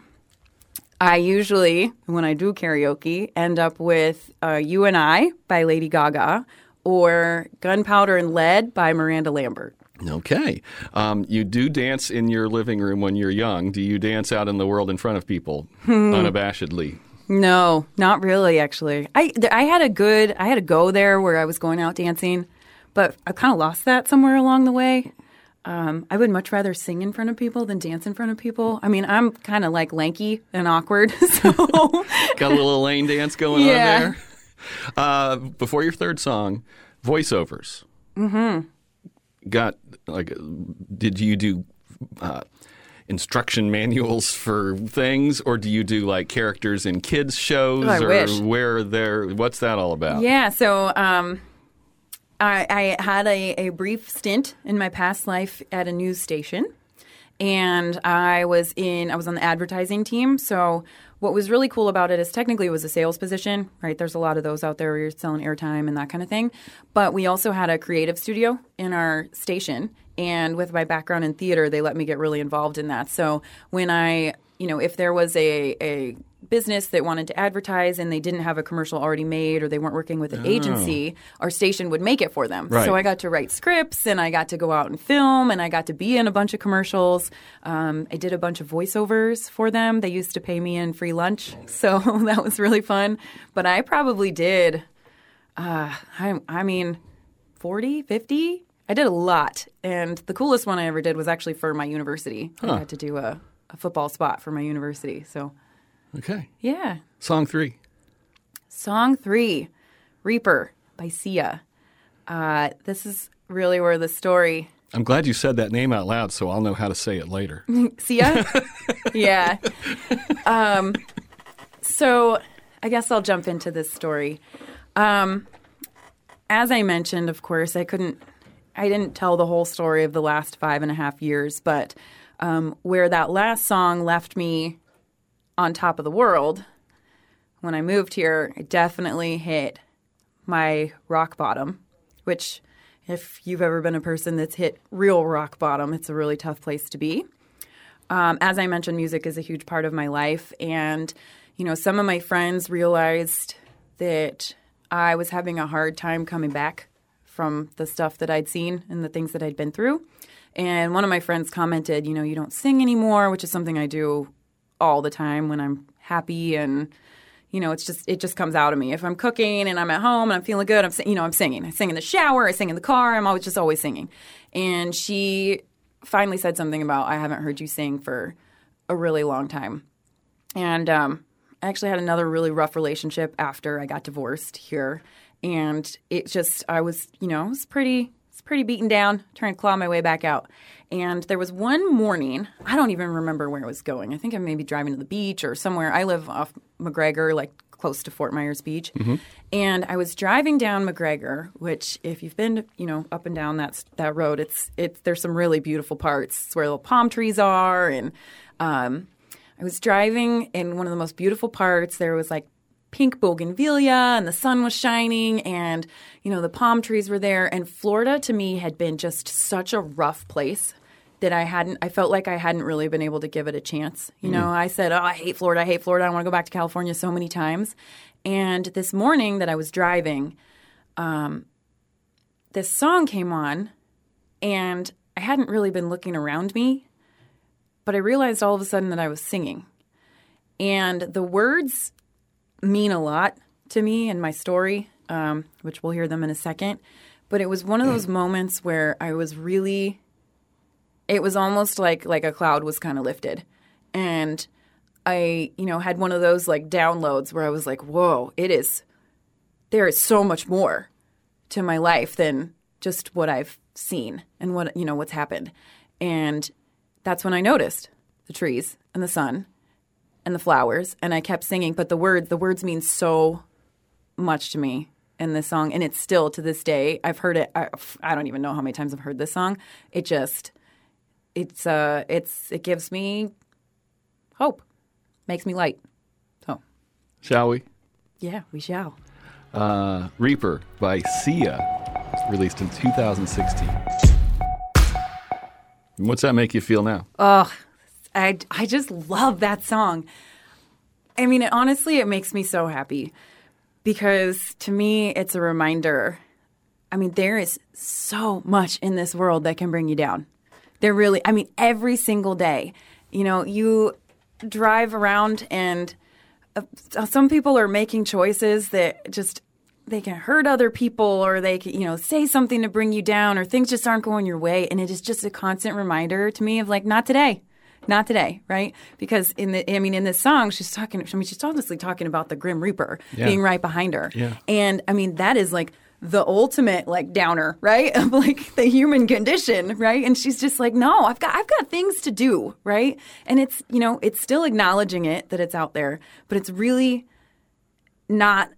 I usually, when I do karaoke, end up with uh, You and I by Lady Gaga or Gunpowder and Lead by Miranda Lambert. Okay. Um, you do dance in your living room when you're young. Do you dance out in the world in front of people unabashedly? No, not really. Actually, I I had a good I had a go there where I was going out dancing, but I kind of lost that somewhere along the way. Um, I would much rather sing in front of people than dance in front of people. I mean, I'm kind of like lanky and awkward, so Got a little Elaine dance going Yeah. on there. Uh, before your third song, voiceovers. Mm-hmm. Got like, did you do uh, instruction manuals for things, or do you do like characters in kids shows, Oh, or wish. where they're? What's that all about? Yeah, so um, I, I had a, a brief stint in my past life at a news station, and I was in I was on the advertising team. So what was really cool about it is technically it was a sales position, right? There's a lot of those out there where you're selling airtime and that kind of thing. But we also had a creative studio in our station, and with my background in theater, they let me get really involved in that. So when I you know, if there was a, a business that wanted to advertise and they didn't have a commercial already made or they weren't working with an agency, our station would make it for them. Right. So I got to write scripts and I got to go out and film and I got to be in a bunch of commercials. Um, I did a bunch of voiceovers for them. They used to pay me in free lunch. So that was really fun. But I probably did, uh, I, I mean, 40, 50? I did a lot. And the coolest one I ever did was actually for my university. I had to do a, a football spot for my university. So, Okay. yeah. Song three. Song three, Reaper by Sia. Uh, this is really where the story. I'm glad you said that name out loud, so I'll know how to say it later. Sia? yeah. Um, so I guess I'll jump into this story. Um, as I mentioned, of course, I couldn't, I didn't tell the whole story of the last five and a half years, but um, where that last song left me on top of the world when I moved here, I definitely hit my rock bottom, which, if you've ever been a person that's hit real rock bottom, it's a really tough place to be. Um, as I mentioned, music is a huge part of my life. And, you know, some of my friends realized that I was having a hard time coming back from the stuff that I'd seen and the things that I'd been through. And one of my friends commented, you know, you don't sing anymore, which is something I do all the time when I'm happy and you know, it's just it just comes out of me. If I'm cooking and I'm at home and I'm feeling good, I'm you know I'm singing. I sing in the shower, I sing in the car. I'm always just always singing. And she finally said something about I haven't heard you sing for a really long time. And um, I actually had another really rough relationship after I got divorced here, and it just I was you know I was pretty it's pretty beaten down, trying to claw my way back out. And there was one morning, I don't even remember where I was going. I think I may be driving to the beach or somewhere. I live off McGregor, like close to Fort Myers Beach. And I was driving down McGregor, which if you've been, you know, up and down that that road, it's it's there's some really beautiful parts. It's where the palm trees are and um, I was driving in one of the most beautiful parts. There was like pink bougainvillea and the sun was shining and you know the palm trees were there and Florida to me had been just such a rough place that I hadn't I felt like I hadn't really been able to give it a chance. You know, I said, "Oh, I hate Florida. I hate Florida. I want to go back to California so many times." And this morning that I was driving, um, this song came on and I hadn't really been looking around me, but I realized all of a sudden that I was singing. And the words mean a lot to me and my story, um, which we'll hear them in a second. But it was one of those moments where I was really, it was almost like like a cloud was kind of lifted, and I, you know, had one of those like downloads where I was like, whoa, it is, there is so much more to my life than just what I've seen and what you know what's happened, and that's when I noticed the trees and the sun and the flowers and I kept singing but the words the words mean so much to me in this song and it's still to this day I've heard it I, I don't even know how many times I've heard this song it just it's uh it's it gives me hope makes me light so Shall we? yeah we shall Uh, Reaper by Sia, released in 2016. What's that make you feel now? Oh, I, I just love that song. I mean, it, honestly, it makes me so happy because to me, it's a reminder. I mean, there is so much in this world that can bring you down. There really, I mean, every single day, you know, you drive around and uh, some people are making choices that just they can hurt other people or they can you know say something to bring you down or things just aren't going your way and it is just a constant reminder to me of like not today not today right? Because in the i mean in this song she's talking i mean she's obviously talking about the grim reaper Yeah. being right behind her. Yeah. and i mean that is like the ultimate like downer right? Of like the human condition right? And she's just like no i've got i've got things to do right? And it's you know it's still acknowledging it that it's out there but it's really not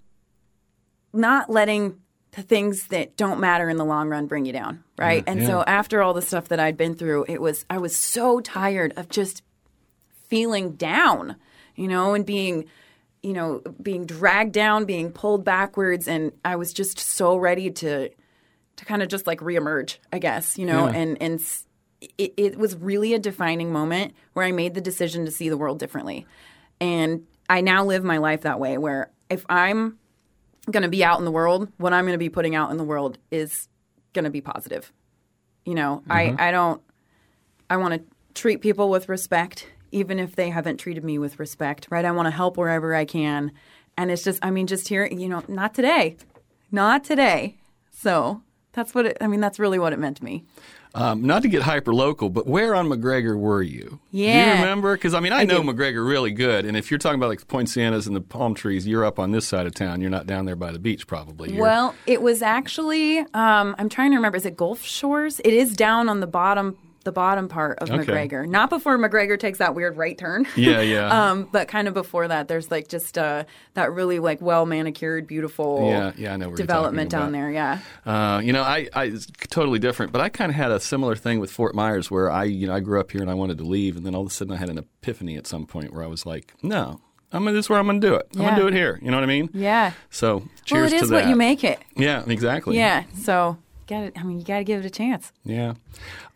not letting the things that don't matter in the long run bring you down, right? and so after all the stuff that I'd been through, it was I was so tired of just feeling down, you know, and being you know, being dragged down, being pulled backwards and I was just so ready to to kind of just like reemerge, I guess, you know, Yeah. and and it, it was really a defining moment where I made the decision to see the world differently. And I now live my life that way where if I'm going to be out in the world, what I'm going to be putting out in the world is going to be positive. You know, I, mm-hmm. I don't, I want to treat people with respect, even if they haven't treated me with respect, right? I want to help wherever I can. And it's just, I mean, just here, you know, not today, not today. So that's what it, I mean, that's really what it meant to me. Um, not to get hyper local, but where on McGregor were you? Yeah. Do you remember? Because I mean, I, know do. McGregor really good, and if you're talking about like the Poincianas and the palm trees, you're up on this side of town. You're not down there by the beach, probably. You're- Well, it was actually um, I'm trying to remember. Is it Gulf Shores? It is down on the bottom, the bottom part of Okay. McGregor. Not before McGregor takes that weird right turn. Yeah, yeah. um, but kind of before that, there's like just uh, that really like well manicured, beautiful Yeah, yeah, I know development down there. Yeah. Uh, you know, I, I it's totally different, but I kind of had a similar thing with Fort Myers, where I, you know, I grew up here and I wanted to leave, and then all of a sudden I had an epiphany at some point where I was like, no, I'm gonna, this is where I'm going to do it. I'm going to do it here. You know what I mean? Yeah. So cheers well, it is what you make it. Yeah, exactly. Yeah. So, got it. I mean, you got to give it a chance. Yeah.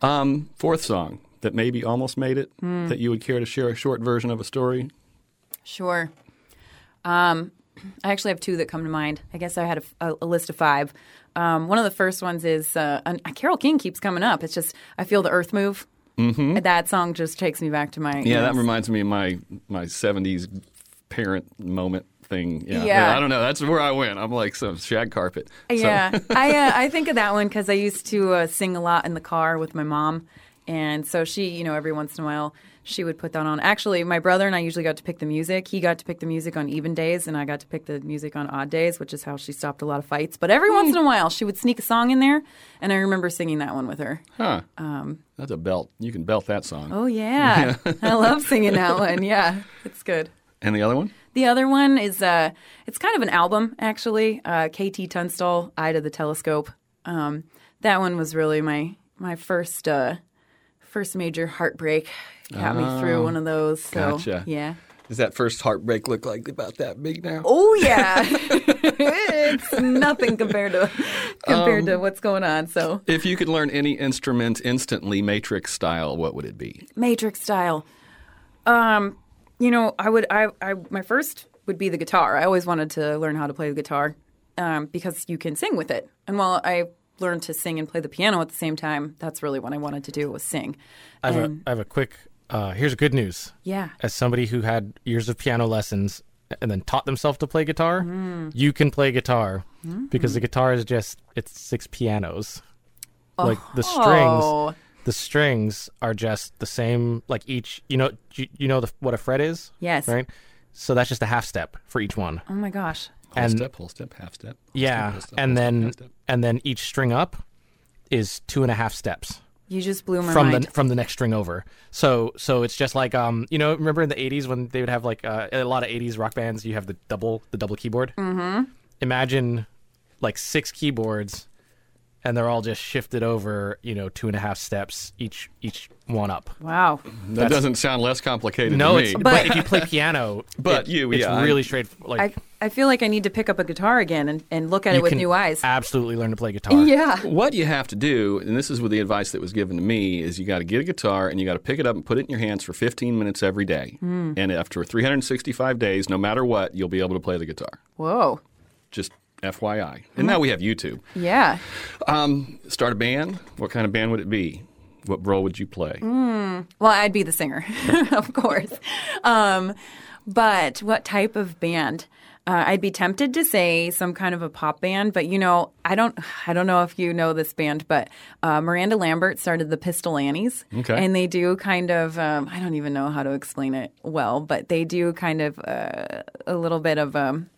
Um, fourth song that maybe almost made it Hmm. that you would care to share a short version of a story. Sure. Um, I actually have two that come to mind. I guess I had a, a, a list of five. Um, one of the first ones is uh, and Carole King keeps coming up. It's just I feel the earth move. Mm-hmm. That song just takes me back to my Yeah, that reminds me of my my '70s parent moment thing. Yeah, Yeah. I don't know. That's where I went. I'm like some shag carpet. So- Yeah, I uh, I think of that one because I used to uh, sing a lot in the car with my mom, and so she, you know, every once in a while she would put that on. Actually, my brother and I usually got to pick the music. He got to pick the music on even days, and I got to pick the music on odd days, which is how she stopped a lot of fights. But every once in a while, she would sneak a song in there, and I remember singing that one with her. huh? That's a belt. You can belt that song. Um, Oh yeah, I love singing that one. Yeah, it's good. And the other one? The other one is uh, it's kind of an album actually. Uh, KT Tunstall, Eye to the Telescope. Um, that one was really my my first uh, first major heartbreak. Got me through one of those. So Gotcha. yeah. Does that first heartbreak look like about that big now? Oh yeah, it's nothing compared to compared Um, to what's going on. So If you could learn any instrument instantly, Matrix style, what would it be? Matrix style. Um, you know, I would I, I my first would be the guitar. I always wanted to learn how to play the guitar um, because you can sing with it. And while I learned to sing and play the piano at the same time, that's really what I wanted to do was sing. I have, a, And- I have a quick. Uh, here's good news. Yeah. As somebody who had years of piano lessons and then taught themselves to play guitar, Mm. you can play guitar Mm-hmm. because the guitar is just it's six pianos. Like the strings, Oh, the strings are just the same. Like each, you know, you, you know the, what a fret is, yes. right? So that's just a half step for each one. Oh my gosh. Whole And- step, whole step, half step. whole Yeah, step, whole step, and whole step, then half step. and then each string up is two and a half steps You just blew my from mind. the from the next string over. So so it's just like um you know remember in the '80s when they would have like uh, a lot of '80s rock bands you have the double the double keyboard. Mm-hmm. Imagine like six keyboards, and they're all just shifted over you know two and a half steps each each one up. wow. That doesn't sound less complicated No, to it's me. but, if you play piano, But it- you- it's yeah, I- really straight. Like I I feel like I need to pick up a guitar again and, and look at you it with can new eyes. Absolutely learn to play guitar. Yeah. What you have to do, and this is with the advice that was given to me, is you got to get a guitar and you got to pick it up and put it in your hands for 15 minutes every day. Hmm. And after 365 days, no matter what, you'll be able to play the guitar. Whoa. Just FYI. And now we have YouTube. Yeah. Um, start a band. What kind of band would it be? What role would you play? Well, I'd be the singer, of course. Um, but what type of band? Uh, I'd be tempted to say some kind of a pop band, but you know, I don't. I don't know if you know this band, but uh, Miranda Lambert started the Pistol Annies, Okay. and they do kind of. Um, I don't even know how to explain it well, but they do kind of uh, a little bit of. Um,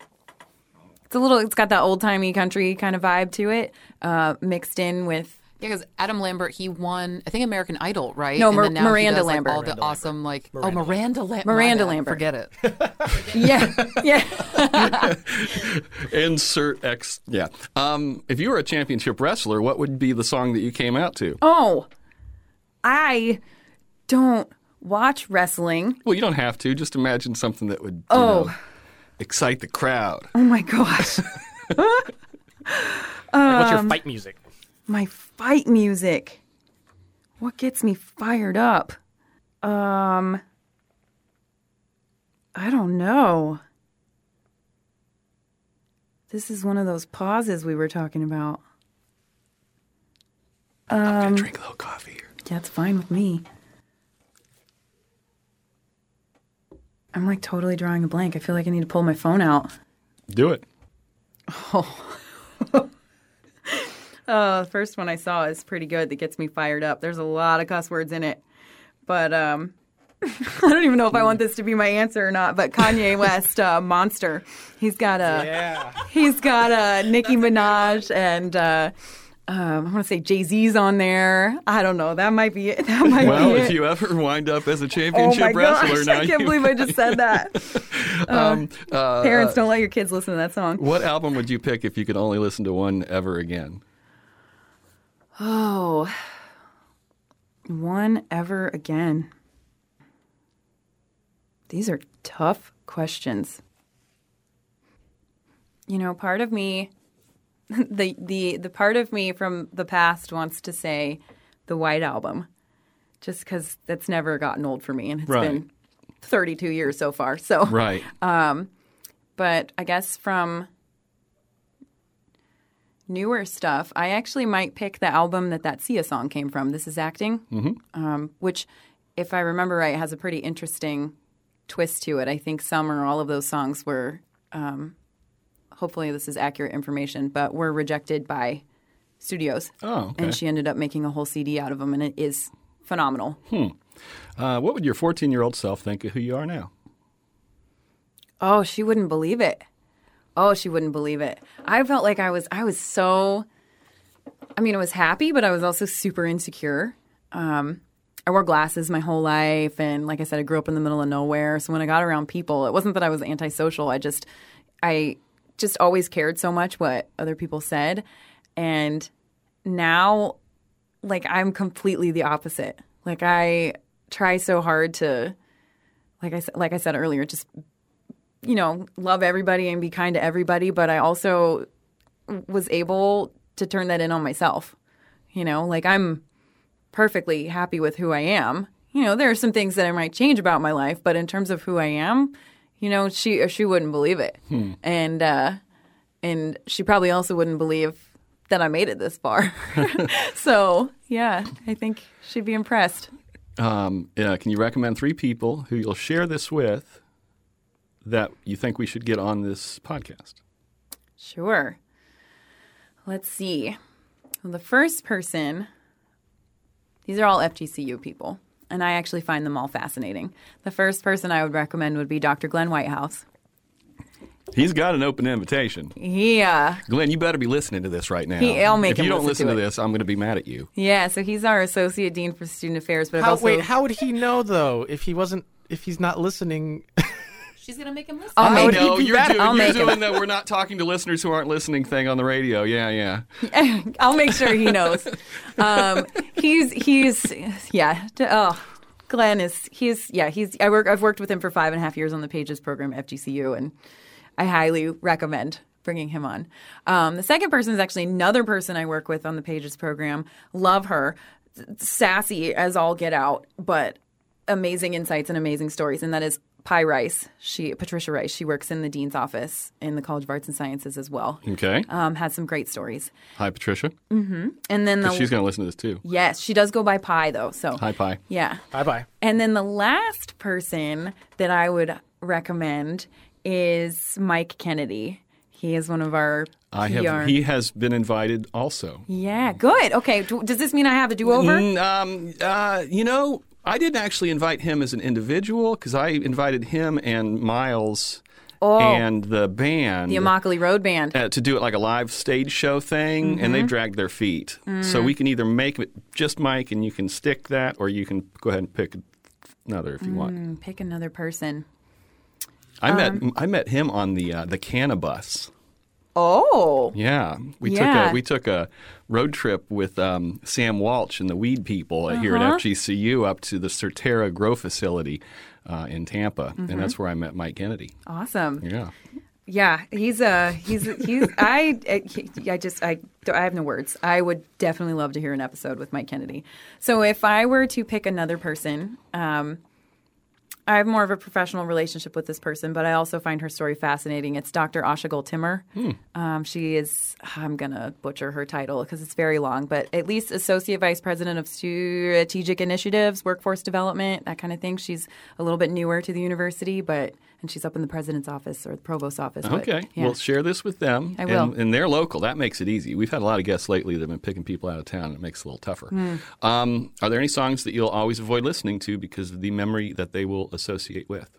it's a little. It's got that old timey country kind of vibe to it, uh, mixed in with Yeah, because Adam Lambert, he won, I think, American Idol, right? No, And Mir- then now he Miranda does, like, Lambert. all the Miranda awesome, like, oh, Miranda Lambert. Miranda Lambert. Forget it. yeah, yeah. Insert X. Yeah. Um, if you were a championship wrestler, what would be the song that you came out to? Oh, I don't watch wrestling. Well, you don't have to. Just imagine something that would you Oh. know, excite the crowd. Oh my gosh. Like, what's your fight music? my fight music. What gets me fired up? Um I don't know. This is one of those pauses we were talking about. I'm gonna drink a little coffee here. Yeah, it's fine with me. I'm like totally drawing a blank. I feel like I need to pull my phone out. Do it. Oh, the first one I saw is pretty good. That gets me fired up. There's a lot of cuss words in it, but um, I don't even know if I want this to be my answer or not. But Kanye West, uh, monster. He's got a Yeah. he's got a Nicki Minaj and uh, um, I want to say Jay Z's on there. I don't know. That might be it. That might Well, be if it. you ever wind up as a oh championship my wrestler, gosh! I can't believe I just said that. um, uh, Parents, don't let your kids listen to that song. what album would you pick if you could only listen to one ever again? Oh, one ever again. These are tough questions. You know, part of me, the the the part of me from the past wants to say the White Album, just because that's never gotten old for me, and it's Right. been 32 years so far. So, Right. but I guess from newer stuff, I actually might pick the album that that Sia song came from. This is acting, mm-hmm. um, which, if I remember right, has a pretty interesting twist to it. I think some or all of those songs were. Um, hopefully, this is accurate information, but were rejected by studios. Oh, okay. and she ended up making a whole CD out of them, and it is phenomenal. Uh, what would your 14 year old self think of who you are now? Oh, she wouldn't believe it. Oh, she wouldn't believe it. I felt like I was I was so I mean, I was happy, but I was also super insecure. Um I wore glasses my whole life and like I said I grew up in the middle of nowhere. So when I got around people, it wasn't that I was antisocial. I just I just always cared so much what other people said. And now like I'm completely the opposite. Like I try so hard to like I like I said earlier, just you know, love everybody and be kind to everybody, but I also was able to turn that in on myself. You know, like I'm perfectly happy with who I am. You know, there are some things that I might change about my life, but in terms of who I am, you know, she she wouldn't believe it. And uh and she probably also wouldn't believe that I made it this far. so, yeah, I think she'd be impressed. Um, yeah, can you recommend three people who you'll share this with that you think we should get on this podcast? Sure. Let's see. Well, the first person, these are all FGCU people, and I actually find them all fascinating. The first person I would recommend would be Dr. Glenn Whitehouse. He's got an open invitation. He, uh, Glenn, you better be listening to this right now. He- I'll make if him you don't listen listen to to this, I'm going to be mad at you. yeah, so he's our associate dean for student affairs. But How, also wait, how would he know though if he wasn't if he's not listening? She's gonna make him listen. I'll I make know you're doing, I'll you're make doing that. We're not talking to listeners who aren't listening thing on the radio. Yeah, yeah. I'll make sure he knows. Um, he's he's yeah. Oh, Glenn is he's yeah he's I work I've worked with him for five and a half years on the Pages program at FGCU, and I highly recommend bringing him on. Um, the second person is actually another person I work with on the Pages program. Love her, sassy as all get out, but amazing insights and amazing stories, and that is. Pi Rice, she Patricia Rice, she works in the dean's office in the College of Arts and Sciences as well. Okay. Um, has some great stories. Hi, Patricia. And then the 'Cause She's going to listen to this too. Yes, she does go by Pi though. So Hi, Pi. yeah. bye bye. And then the last person that I would recommend is Mike Kennedy. He is one of our I PR. have. He has been invited also. yeah, good. Okay, does this mean I have a do-over? Mm, um, uh, you know, I didn't actually invite him as an individual because I invited him and Miles and the band. Oh. The Immokalee Road Band. uh, to do it like a live stage show thing, and Mm-hmm. they dragged their feet. Mm. So we can either make it just Mike, and you can stick that, or you can go ahead and pick another if you want. Mm, Pick another person. I Um, met I met him on the uh, the Cannabus. Oh, Yeah, we Yeah. took a we took a road trip with um, Sam Walsh and the Weed People uh, here Uh-huh. at FGCU up to the Surterra Grow facility uh, in Tampa, Mm-hmm. and that's where I met Mike Kennedy. awesome. Yeah. Yeah, he's a he's he's I I just I I have no words. I would definitely love to hear an episode with Mike Kennedy. So if I were to pick another person, um I have more of a professional relationship with this person, but I also find her story fascinating. It's Dr. Aysegul Timur. Um, she is, I'm going to butcher her title because it's very long, but at least Associate Vice President of Strategic Initiatives, Workforce Development, that kind of thing. She's a little bit newer to the university, but, and she's up in the president's office or the provost's office. but, Okay. yeah. Well, share this with them. I will. And, and they're local. That makes it easy. We've had a lot of guests lately that have been picking people out of town, and it makes it a little tougher. Hmm. Um, are there any songs that you'll always avoid listening to because of the memory that they will associate with?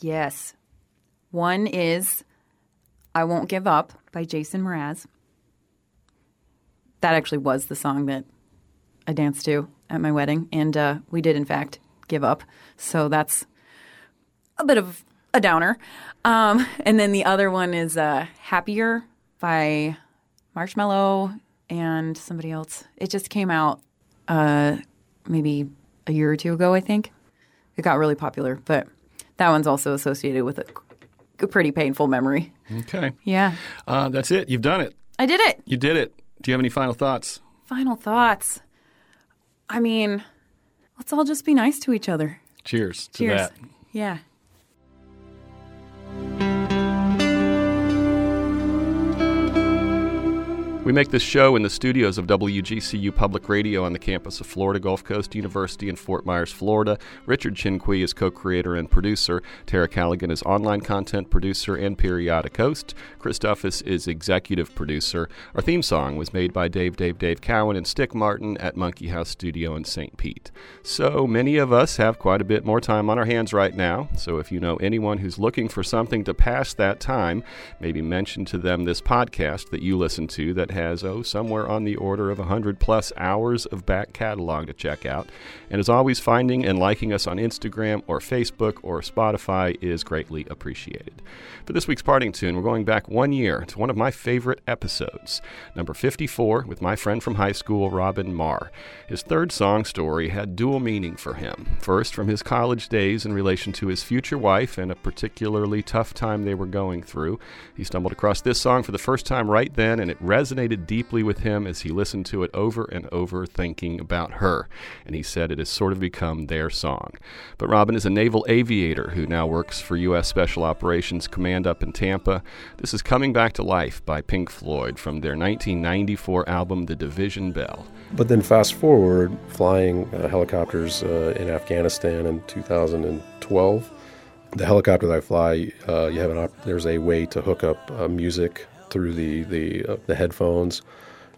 Yes. One is I Won't Give Up by Jason Mraz. That actually was the song that I danced to at my wedding, and uh, we did, in fact, give up. So that's a bit of a downer. Um, and then the other one is uh, Happier by Marshmello and somebody else. It just came out uh, maybe a year or two ago, I think. It got really popular, but that one's also associated with a, a pretty painful memory. Okay. Yeah, Uh, that's it. You've done it. I did it. You did it. Do you have any final thoughts? Final thoughts. I mean, let's all just be nice to each other. Cheers to Cheers. that. Yeah. We make this show in the studios of WGCU Public Radio on the campus of Florida Gulf Coast University in Fort Myers, Florida. Richard Chinqui is co creator and producer. Tara Callaghan is online content producer and periodic host. Chris Duffus is executive producer. Our theme song was made by Dave, Dave, Dave Cowan and Stick Martin at Monkey House Studio in St. Pete. So many of us have quite a bit more time on our hands right now. So if you know anyone who's looking for something to pass that time, maybe mention to them this podcast that you listen to that has, oh, somewhere on the order of 100 plus hours of back catalog to check out. And as always, finding and liking us on Instagram or Facebook or Spotify is greatly appreciated. For this week's parting tune, we're going back one year to one of my favorite episodes, number 54, with my friend from high school, Robin Marr. His third song story had dual meaning for him. First, from his college days in relation to his future wife and a particularly tough time they were going through. He stumbled across this song for the first time right then, and it resonated deeply with him as he listened to it over and over, thinking about her. And he said it has sort of become their song. But Robin is a naval aviator who now works for U.S. Special Operations Command up in Tampa. This is Coming Back to Life by Pink Floyd from their 1994 album, The Division Bell. But then fast forward, flying uh, helicopters uh, in Afghanistan in 2012. The helicopter that I fly, uh, you have an op- there's a way to hook up uh, music through the the, uh, the headphones,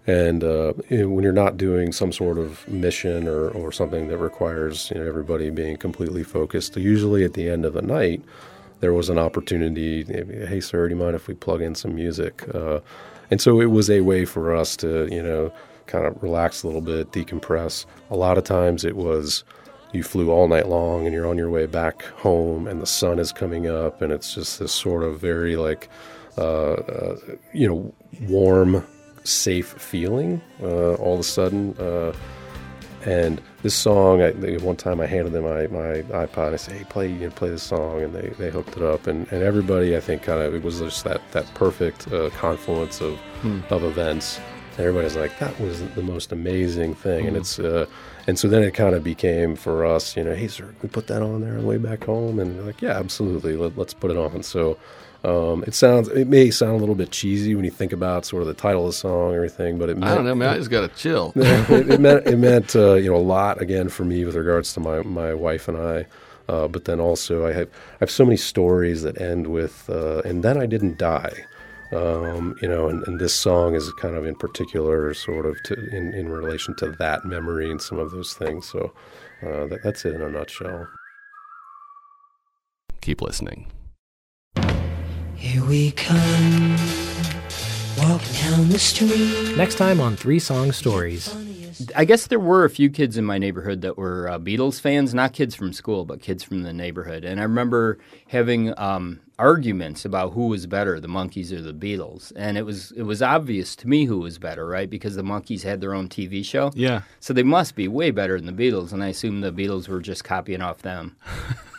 and uh, when you're not doing some sort of mission or, or something that requires you know everybody being completely focused, usually at the end of the night, there was an opportunity. Hey, sir, do you mind if we plug in some music? Uh, and so it was a way for us to you know kind of relax a little bit, decompress. A lot of times it was you flew all night long and you're on your way back home and the sun is coming up and it's just this sort of very like uh, uh, you know warm safe feeling uh, all of a sudden uh, and this song I, they- one time I handed them my, my iPod and I said hey play you know, play this song and they, they hooked it up and, and everybody I think kind of it was just that that perfect uh, confluence of of events. And everybody's like that was the most amazing thing and it's uh, and so then it kind of became for us you know hey sir can we put that on there on the way back home and they're like yeah absolutely Let, let's put it on. So um, it sounds it may sound a little bit cheesy when you think about sort of the title of the song and everything but it meant, I don't know, man. I just got to chill. it, it meant it meant uh, you know a lot again for me with regards to my my wife and I. Uh, but then also I have I have so many stories that end with uh, and then I didn't die. Um, you know, and, and this song is kind of in particular sort of to, in in relation to that memory and some of those things. So uh, that, that's it in a nutshell. Keep listening. Here we come, walking down the street. Next time on Three Song Stories. I guess there were a few kids in my neighborhood that were uh, Beatles fans, not kids from school, but kids from the neighborhood. And I remember having um, arguments about who was better, the Monkees or the Beatles. And it was it was obvious to me who was better, right? Because the Monkees had their own TV show. Yeah. So they must be way better than the Beatles, and I assume the Beatles were just copying off them.